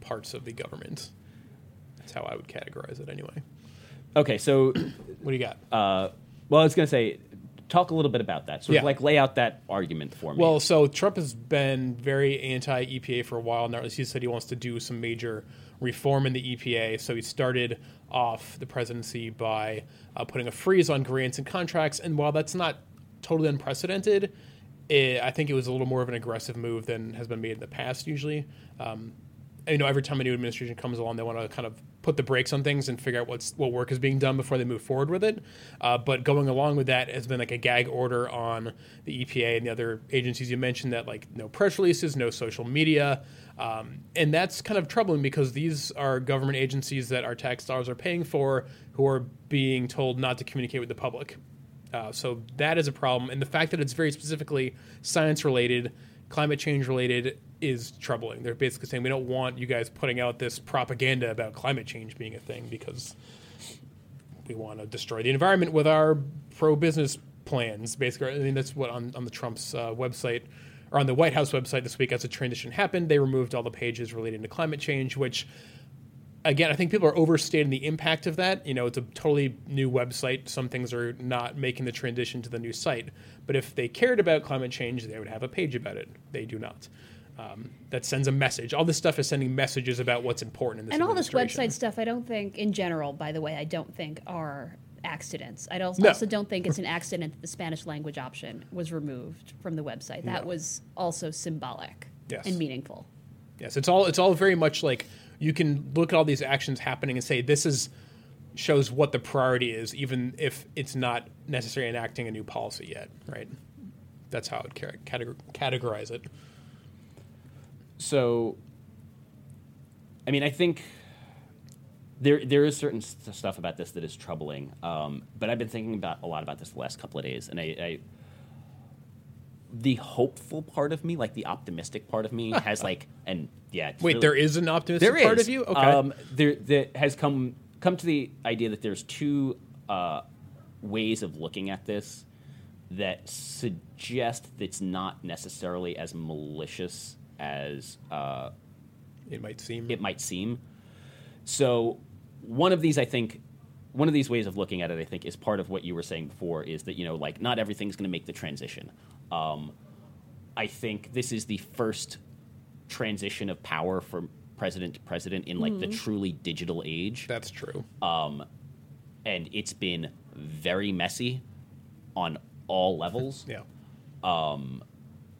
parts of the government. That's how I would categorize it, anyway. Okay, so What do you got? uh, well, I was going to say, talk a little bit about that. Sort Yeah. of like lay out that argument for me. Well, so Trump has been very anti EPA for a while now. He said he wants to do some major reform in the EPA. So he started off the presidency by uh, putting a freeze on grants and contracts. And while that's not totally unprecedented, it, I think it was a little more of an aggressive move than has been made in the past usually. Um, you know, every time a new administration comes along, they want to kind of put the brakes on things and figure out what's what work is being done before they move forward with it. Uh, but going along with that has been like a gag order on the EPA and the other agencies you mentioned that like no press releases, no social media, um, and that's kind of troubling because these are government agencies that our tax dollars are paying for, who are being told not to communicate with the public. Uh, so that is a problem, and the fact that it's very specifically science related, climate change related, is troubling. They're basically saying we don't want you guys putting out this propaganda about climate change being a thing because we want to destroy the environment with our pro business plans. Basically, I mean that's what on, on the Trump's uh, website or on the White House website this week as the transition happened, they removed all the pages relating to climate change, which again, I think people are overstating the impact of that. You know, it's a totally new website. Some things are not making the transition to the new site. But if they cared about climate change, they would have a page about it. They do not. Um, that sends a message. All this stuff is sending messages about what's important in this. and all this website stuff, I don't think, in general, by the way, I don't think are accidents. I don't, No. also don't think it's an accident that the Spanish language option was removed from the website. That No. was also symbolic Yes. and meaningful. Yes, it's all it's all very much like you can look at all these actions happening and say this is shows what the priority is, even if it's not necessarily enacting a new policy yet, right? That's how I would categorize it. So, I mean, I think there there is certain st- stuff about this that is troubling. Um, but I've been thinking about a lot about this the last couple of days, and I, I the hopeful part of me, like the optimistic part of me, has like, and yeah, Wait, really- there is an optimistic there part is. of you? Okay. Um, there that has come come to the idea that there's two uh, ways of looking at this that suggest that it's not necessarily as malicious as uh, it might seem. it might seem. So, one of these, I think, one of these ways of looking at it, I think, is part of what you were saying before, is that you know, like, not everything's going to make the transition. Um, I think this is the first transition of power from president to president in like the truly digital age, That's true. and it's been very messy on all levels yeah.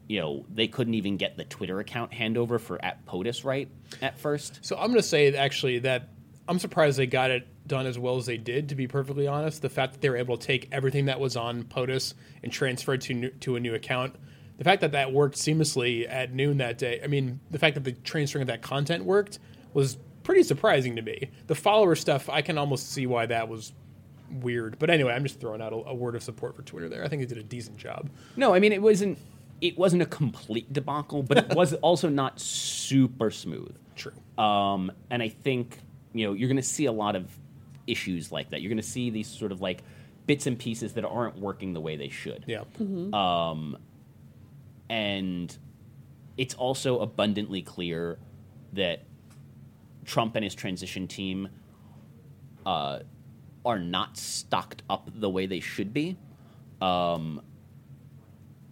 You know, they couldn't even get the Twitter account handover for at POTUS right at first. So I'm going to say actually that I'm surprised they got it done as well as they did. To be perfectly honest, the fact that they were able to take everything that was on POTUS and transfer it to new, to a new account, the fact that that worked seamlessly at noon that day. I mean, the fact that the transferring of that content worked was pretty surprising to me. The follower stuff, I can almost see why that was weird. But anyway, I'm just throwing out a, a word of support for Twitter there. I think they did a decent job. No, I mean it wasn't it wasn't a complete debacle, but it was also not super smooth. True. Um, and I think you know you're going to see a lot of issues like that. You're going to see these sort of like bits and pieces that aren't working the way they should. Yeah. and it's also abundantly clear that Trump and his transition team uh, are not stocked up the way they should be. Um,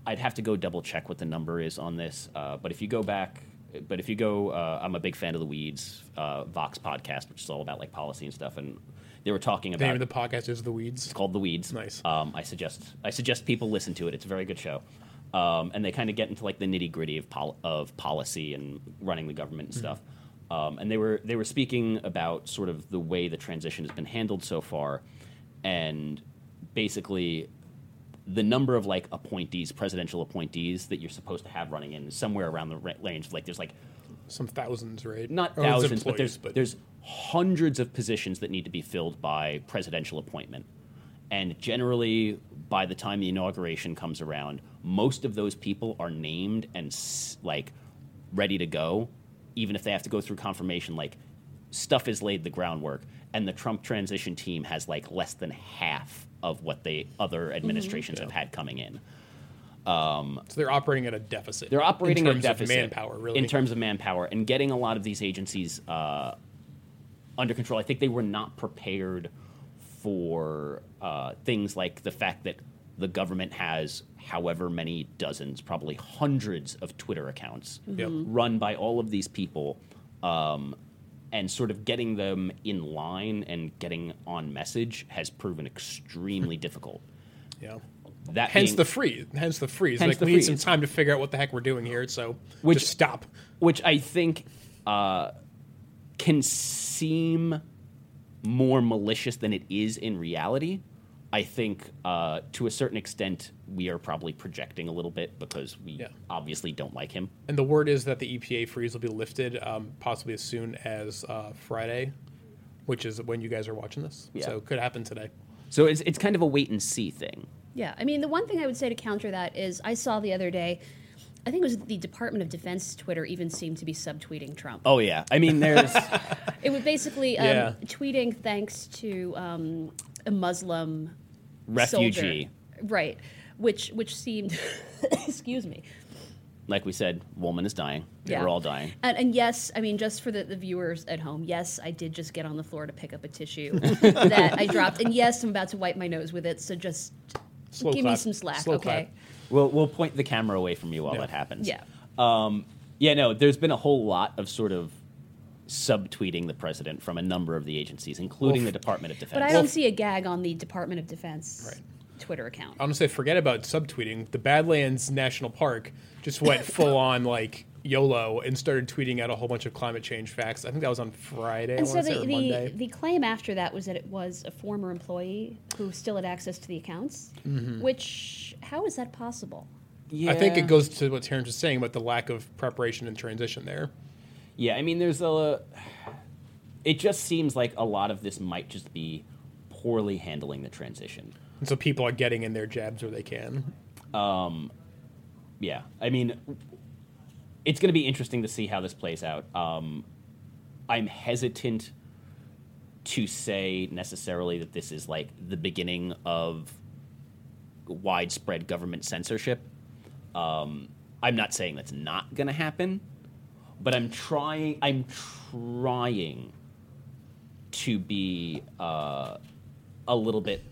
I'd have to go double check what the number is on this, uh, but if you go back, but if you go, uh, I'm a big fan of the Weeds uh, Vox podcast, which is all about like policy and stuff, and they were talking The about name of the podcast is The Weeds. it's called The Weeds. Nice. Um, I suggest I suggest people listen to it. It's a very good show. Um, and they kind of get into like the nitty gritty of pol- of policy and running the government and stuff. Um, and they were they were speaking about sort of the way the transition has been handled so far, and basically the number of like appointees, presidential appointees that you're supposed to have running in is somewhere around the ra- range. Like there's like Some thousands, right? not Or thousands, but there's employees, there's hundreds of positions that need to be filled by presidential appointment, and generally by the time the inauguration comes around, most of those people are named and like ready to go, even if they have to go through confirmation. Like stuff is laid the groundwork, and the Trump transition team has like less than half of what the other administrations have had coming in. So they're operating at a deficit. They're operating in at terms deficit of manpower, really. in terms of manpower, and getting a lot of these agencies uh, under control. I think they were not prepared for uh, things like the fact that the government has however many dozens, probably hundreds of Twitter accounts Yep. run by all of these people, um, and sort of getting them in line and getting on message has proven extremely difficult. yeah. That Hence being- the freeze. Hence the freeze. Hence like the we need some time to figure out what the heck we're doing here. So Which- just stop. which I think uh, can seem more malicious than it is in reality. I think uh, to a certain extent we are probably projecting a little bit because we Yeah. obviously don't like him. And the word is that the EPA freeze will be lifted um, possibly as soon as uh, Friday, which is when you guys are watching this. Yeah. So it could happen today. So it's it's kind of a wait and see thing. Yeah, I mean, the one thing I would say to counter that is I saw the other day, I think it was the Department of Defense Twitter even seemed to be subtweeting Trump. Oh yeah, I mean there's It was basically um, Yeah. tweeting thanks to um, a Muslim refugee. soldier. right? Which which seemed, excuse me, like we said, woman is dying. We're all dying. And, and yes, I mean, just for the, the viewers at home, yes, I did just get on the floor to pick up a tissue that I dropped. And yes, I'm about to wipe my nose with it. So just Slow give me some slack, Slow okay? clap. We'll we'll point the camera away from you while Yeah. that happens. Yeah. Um, yeah. No, there's been a whole lot of sort of subtweeting the president from a number of the agencies, including Well, the Department of Defense. But I don't see a gag on the Department of Defense Right. Twitter account. I want to say, forget about subtweeting. The Badlands National Park just went full on like YOLO and started tweeting out a whole bunch of climate change facts. I think that was on Friday. And I so want say, the, or the, Monday. the claim after that was that it was a former employee who still had access to the accounts, Mm-hmm. which, how is that possible? yeah. I think it goes to what Terrence was saying about the lack of preparation and transition there. Yeah, I mean, there's a. It just seems like a lot of this might just be poorly handling the transition. And so people are getting in their jabs where they can. Um, Yeah, I mean, it's going to be interesting to see how this plays out. Um, I'm hesitant to say necessarily that this is like the beginning of widespread government censorship. Um, I'm not saying that's not going to happen, but I'm trying. I'm trying to be uh, a little bit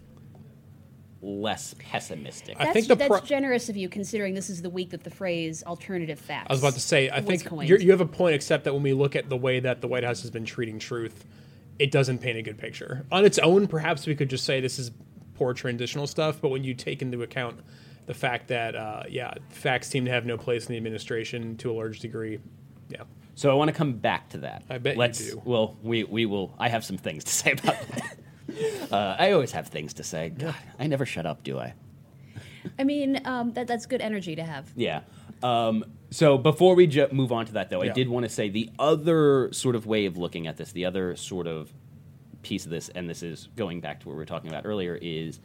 less pessimistic. I That's, think the that's pro- generous of you, considering this is the week that the phrase "alternative facts." I was about to say, I think you're, you have a point, except that when we look at the way that the White House has been treating truth, it doesn't paint a good picture. On its own, perhaps we could just say this is poor transitional stuff, but when you take into account the fact that, uh, yeah, facts seem to have no place in the administration to a large degree, yeah. So I want to come back to that. I bet you Let's, do. Well, we, we will. I have some things to say about that. uh, I always have things to say. God, I never shut up, do I? I mean, um, that that's good energy to have. Yeah. Um, so before we ju- move on to that, though, I Yeah. did want to say the other sort of way of looking at this, the other sort of piece of this, and this is going back to what we were talking about earlier, is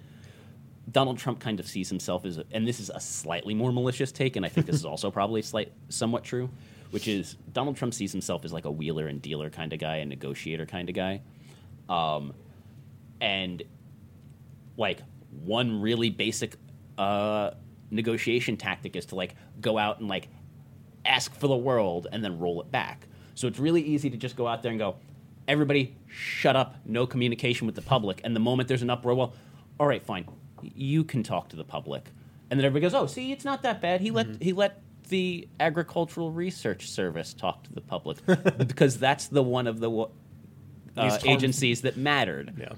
Donald Trump kind of sees himself as, a, and this is a slightly more malicious take, and I think this is also probably slight, somewhat true, which is Donald Trump sees himself as like a wheeler and dealer kind of guy, a negotiator kind of guy, um, and like one really basic uh, negotiation tactic is to like go out and like ask for the world and then roll it back. So it's really easy to just go out there and go, everybody shut up, no communication with the public. And the moment there's an uproar, well, all right, fine, you can talk to the public. And then everybody goes, oh, see, it's not that bad. He let he let the Agricultural Research Service talk to the public because that's the one of the uh, agencies that mattered. Yeah.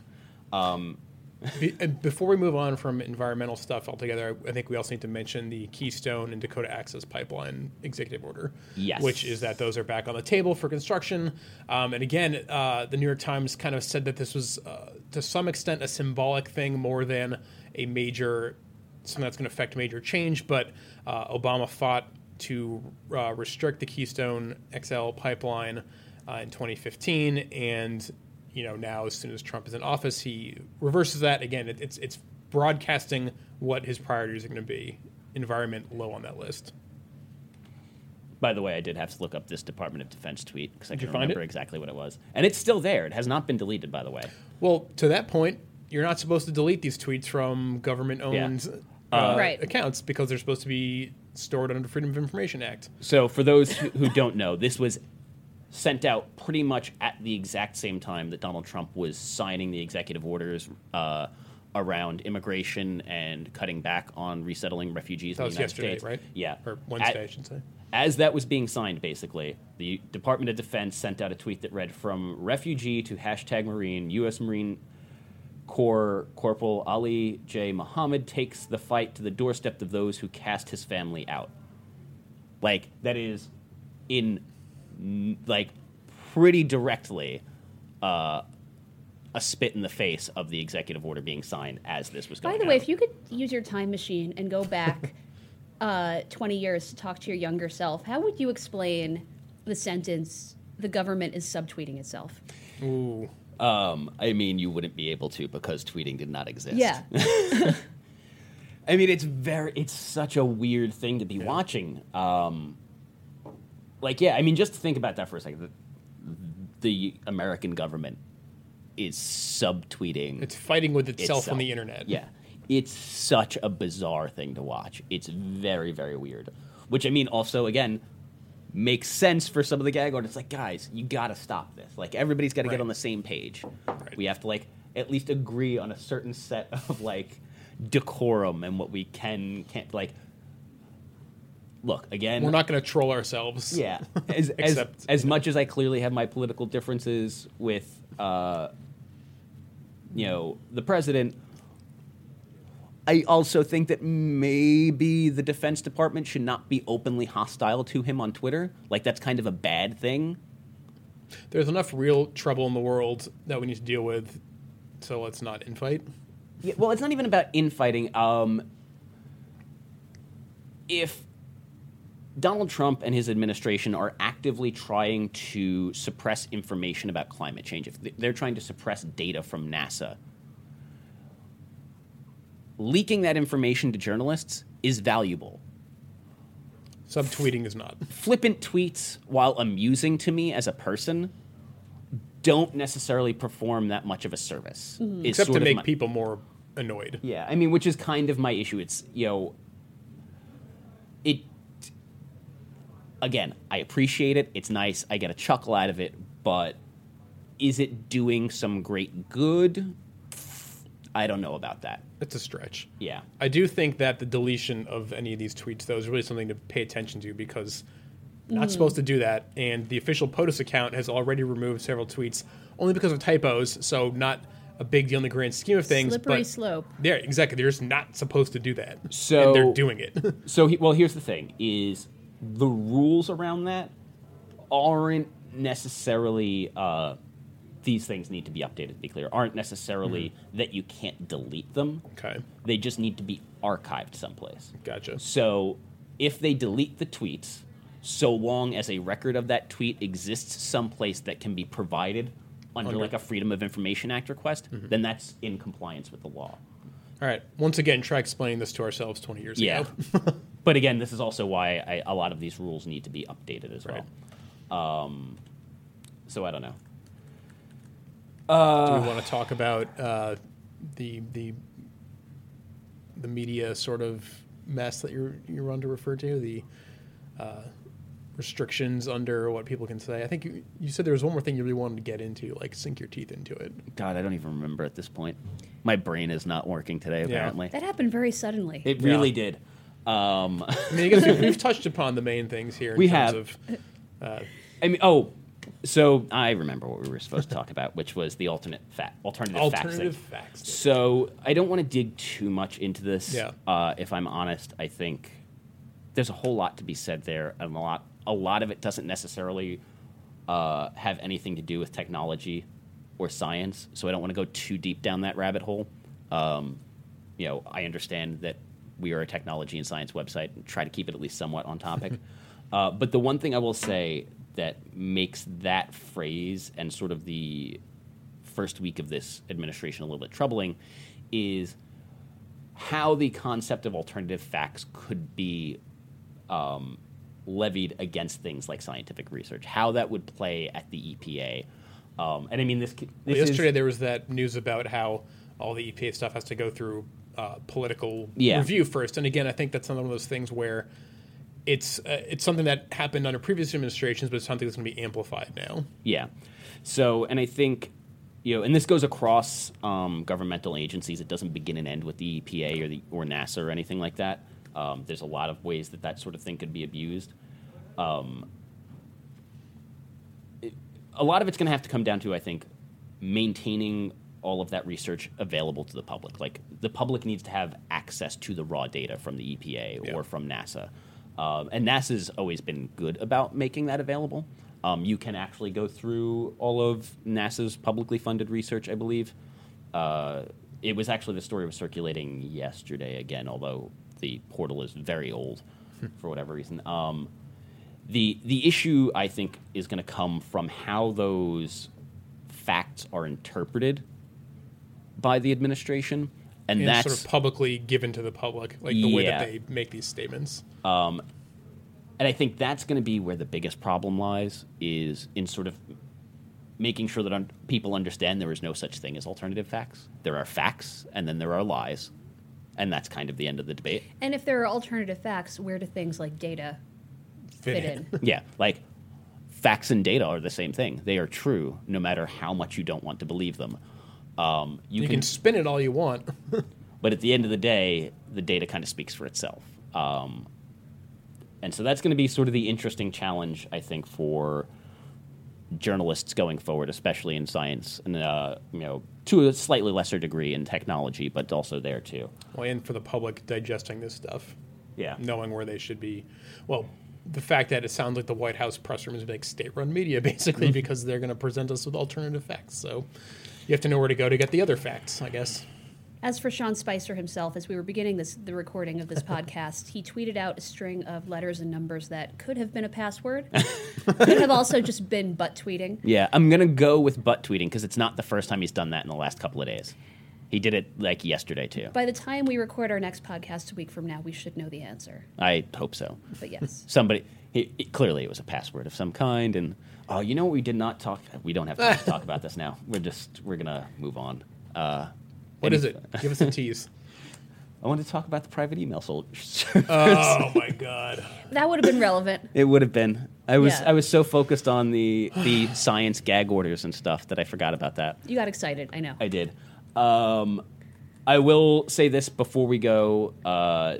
Be, and before we move on from environmental stuff altogether, I, I think we also need to mention the Keystone and Dakota Access Pipeline executive order. Yes. Which is that those are back on the table for construction. Um, and again, uh, the New York Times kind of said that this was, uh, to some extent, a symbolic thing more than a major, something that's going to affect major change. But uh, Obama fought to uh, restrict the Keystone XL pipeline uh, in 2015. And you know now as soon as Trump is in office, he reverses that again. It, it's it's broadcasting what his priorities are going to be. Environment low on that list. By the way, I did have to look up this Department of Defense tweet because I Did can you find remember it? exactly what it was, and it's still there. It has not been deleted, by the way. Well, to that point, you're not supposed to delete these tweets from government-owned uh, Right. accounts because they're supposed to be stored under Freedom of Information Act. So, for those who, who don't know, this was sent out pretty much at the exact same time that Donald Trump was signing the executive orders uh, around immigration and cutting back on resettling refugees That in was the United yesterday, States. right? Yeah, Or Wednesday, At- I should say. as that was being signed, basically, the Department of Defense sent out a tweet that read From refugee to hashtag Marine, U.S. Marine Corps Corporal Ali J. Muhammad takes the fight to the doorstep of those who cast his family out. Like, that is in, like, pretty directly uh, a spit in the face of the executive order being signed as this was going on. By the way, out. if you could use your time machine and go back uh, 20 years to talk to your younger self, how would you explain the sentence, the government is subtweeting itself? Ooh, Um, I mean, you wouldn't be able to because tweeting did not exist. Yeah. I mean, it's very, it's such a weird thing to be watching. Um, like, yeah, I mean, just think about that for a second. The, the American government is subtweeting it's fighting with itself, itself. on the internet. Yeah, it's such a bizarre thing to watch. It's very, very weird. which I mean also again makes sense for some of the gag order. It's Like, guys, you got to stop this. Like, everybody's got to Right. get on the same page. Right. We have to like at least agree on a certain set of like decorum and what we can can't like. Look again. We're not going to troll ourselves. Yeah, as, as, as much as I clearly have my political differences with, uh, you know, the president, I also think that maybe the Defense Department should not be openly hostile to him on Twitter. Like that's kind of a bad thing. There's enough real trouble in the world that we need to deal with, so let's not infight. Yeah, well, it's not even about infighting. Um, if Donald Trump and his administration are actively trying to suppress information about climate change, if they're trying to suppress data from NASA, leaking that information to journalists is valuable. Subtweeting is not. Flippant tweets, while amusing to me as a person, don't necessarily perform that much of a service. Mm-hmm. is Except to make my- people more annoyed. yeah, I mean, which is kind of my issue. It's you know, it. Again, I appreciate it. It's nice. I get a chuckle out of it, but is it doing some great good? I don't know about that. It's a stretch. Yeah, I do think that the deletion of any of these tweets, though, is really something to pay attention to because not supposed to do that. And the official POTUS account has already removed several tweets only because of typos, so not a big deal in the grand scheme of things. Slippery but slope. Yeah, exactly. They're just not supposed to do that. So- and they're doing it. So, he, well, here's the thing: is the rules around that aren't necessarily uh, these things need to be updated. To be clear, aren't necessarily that you can't delete them. okay, They just need to be archived someplace. gotcha. So, if they delete the tweets, so long as a record of that tweet exists someplace that can be provided under, Under- like a Freedom of Information Act request, then that's in compliance with the law. All right. Once again, try explaining this to ourselves 20 years Yeah. ago. but again, this is also why I, a lot of these rules need to be updated as well. Right. Um, so I don't know. Do we want to talk about uh, the the the media sort of mess that you're you're on to refer to the uh, restrictions under what people can say? I think you, you said there was one more thing you really wanted to get into, like sink your teeth into it. God, I don't even remember at this point. My brain is not working today. Apparently, That happened very suddenly. it Yeah. really did. Um, I mean, I guess we've, we've touched upon the main things here. In We terms have. Of, uh, I mean, oh, so I remember what we were supposed to talk about, which was the alternate alternative, alternative faxing. facts. So I don't want to dig too much into this. Yeah. Uh, if I'm honest, I think there's a whole lot to be said there, and a lot a lot of it doesn't necessarily uh, have anything to do with technology or science. So I don't want to go too deep down that rabbit hole. Um, you know, I understand that we are a technology and science website and try to keep it at least somewhat on topic. uh, but the one thing I will say that makes that phrase and sort of the first week of this administration a little bit troubling is how the concept of alternative facts could be um, levied against things like scientific research, how that would play at the EPA. Um, and I mean, this, this Well, is, yesterday there was that news about how all the EPA stuff has to go through uh, political Yeah. review first. And again, I think that's another one of those things where it's uh, it's something that happened under previous administrations, but it's something that's going to be amplified now. Yeah. So, and I think, you know, and this goes across um, governmental agencies. It doesn't begin and end with the EPA or the or NASA or anything like that. Um, there's a lot of ways that that sort of thing could be abused. Um, it- a lot of it's going to have to come down to, I think, maintaining all of that research available to the public. Like the public needs to have access to the raw data from the EPA Yeah. or from NASA. Um, and NASA's always been good about making that available. Um, you can actually go through all of NASA's publicly funded research, I believe. Uh, it was actually the story was circulating yesterday again, although the portal is very old for whatever reason. Um, the the issue I think is going to come from how those facts are interpreted by the administration, and, And that's sort of publicly given to the public, like the way that they make these statements. And I think that's going to be where the biggest problem lies is in sort of making sure that un- people understand there is no such thing as alternative facts. There are facts, and then there are lies, and that's kind of the end of the debate. And if there are alternative facts, where do things like data fit, in? yeah, like facts and data are the same thing. They are true, no matter how much you don't want to believe them. Um, you, You can, can spin it all you want. but at the end of the day, the data kind of speaks for itself. Um, and so that's going to be sort of the interesting challenge, I think, for journalists going forward, especially in science, and uh, you know, to a slightly lesser degree in technology, but also there too. well, and for the public digesting this stuff, Yeah. knowing where they should be. Well, the fact that it sounds like the White House press room is like state-run media, basically, because they're going to present us with alternative facts. So you have to know where to go to get the other facts, I guess. As for Sean Spicer himself, as we were beginning this the recording of this podcast, he tweeted out a string of letters and numbers that could have been a password, could have also just been butt tweeting. Yeah, I'm gonna go with butt tweeting because it's not the first time he's done that in the last couple of days. He did it like yesterday too. By the time we record our next podcast a week from now, we should know the answer. I hope so. But yes, Somebody he, clearly it was a password of some kind, and oh, you know what we did not talk. We don't have time to talk about this now. We're just we're gonna move on. Uh, What any- is it? Give us a tease. I wanted to talk about the private email soldiers. oh my god! that would have been relevant. it would have been. I was Yeah. I was so focused on the the science gag orders and stuff that I forgot about that. You got excited, I know. I did. Um, I will say this before we go. Uh,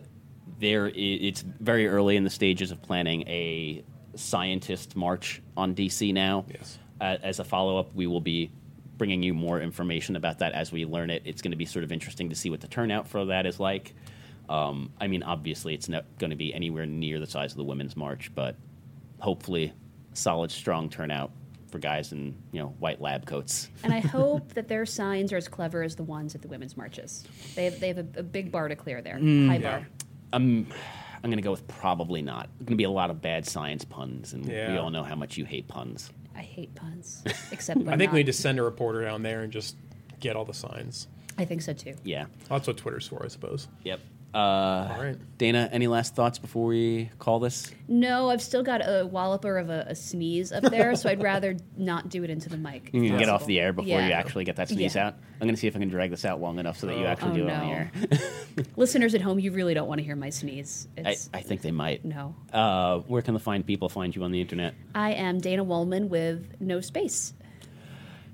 there, i- it's very early in the stages of planning a scientist march on DC now. Yes. Uh, as a follow up, we will be bringing you more information about that as we learn it. It's going to be sort of interesting to see what the turnout for that is like. Um, I mean, obviously, it's not going to be anywhere near the size of the women's march, but hopefully, solid, strong turnout for guys in you know white lab coats. And I hope that their signs are as clever as the ones at the women's marches. They have, they have a, a big bar to clear there, Mm, high bar. I'm I'm gonna go with probably not. There's gonna be a lot of bad science puns, and we all know how much you hate puns. I hate puns, except when I think not. we need to send a reporter down there and just get all the signs. I think so too. Yeah. That's what Twitter's for, I suppose. Yep. Uh, All right. Dana, any last thoughts before we call this? No, I've still got a walloper of a, a sneeze up there, so I'd rather not do it into the mic. You if can get off the air before Yeah. you actually get that sneeze Yeah. out. I'm gonna see if I can drag this out long enough so that you actually Oh, do it no. on the air. Listeners at home, you really don't want to hear my sneeze. I, It's, I think they might. no. Uh, where can the fine people find you on the internet? I am Dana Wollman with no space.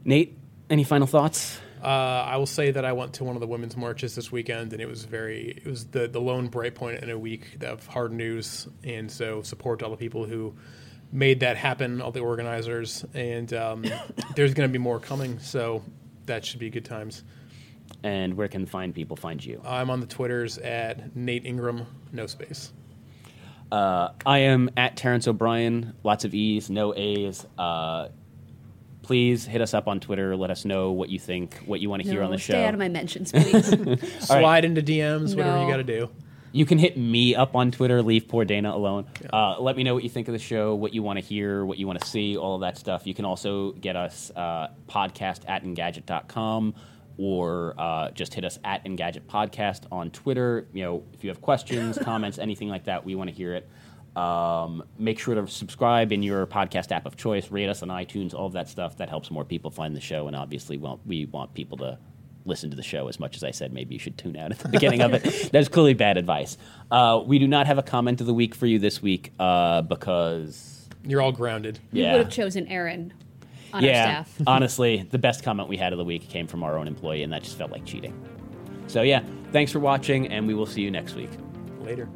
Nate, any final thoughts? Uh, I will say that I went to one of the women's marches this weekend, and it was very. It was the the lone bright point in a week of hard news, and so support to all the people who made that happen, all the organizers, and um, there's going to be more coming, so that should be good times. And where can find people find you? I'm on the Twitters at Nate Ingraham, no space. Uh, I am at Terrence O'Brien. Lots of E's, no A's. Uh, please hit us up on Twitter. Let us know what you think, what you want to hear on the stay show. out of my mentions, please. Slide into DMs, whatever you got to do. You can hit me up on Twitter. Leave poor Dana alone. Uh, let me know what you think of the show, what you want to hear, what you want to see, all of that stuff. You can also get us uh, podcast at engadget.com or uh, just hit us at Engadget Podcast on Twitter. You know, if you have questions, comments, anything like that, we want to hear it. Um, make sure to subscribe in your podcast app of choice. Rate us on iTunes. All of that stuff that helps more people find the show. And obviously, well, we want people to listen to the show as much as I said maybe you should tune out at the beginning of it. That's clearly bad advice. Uh, we do not have a comment of the week for you this week uh, because You're all grounded. We Yeah. would have chosen Aaron on yeah, our staff. honestly, the best comment we had of the week came from our own employee, and that just felt like cheating. So yeah, thanks for watching, and we will see you next week. Later.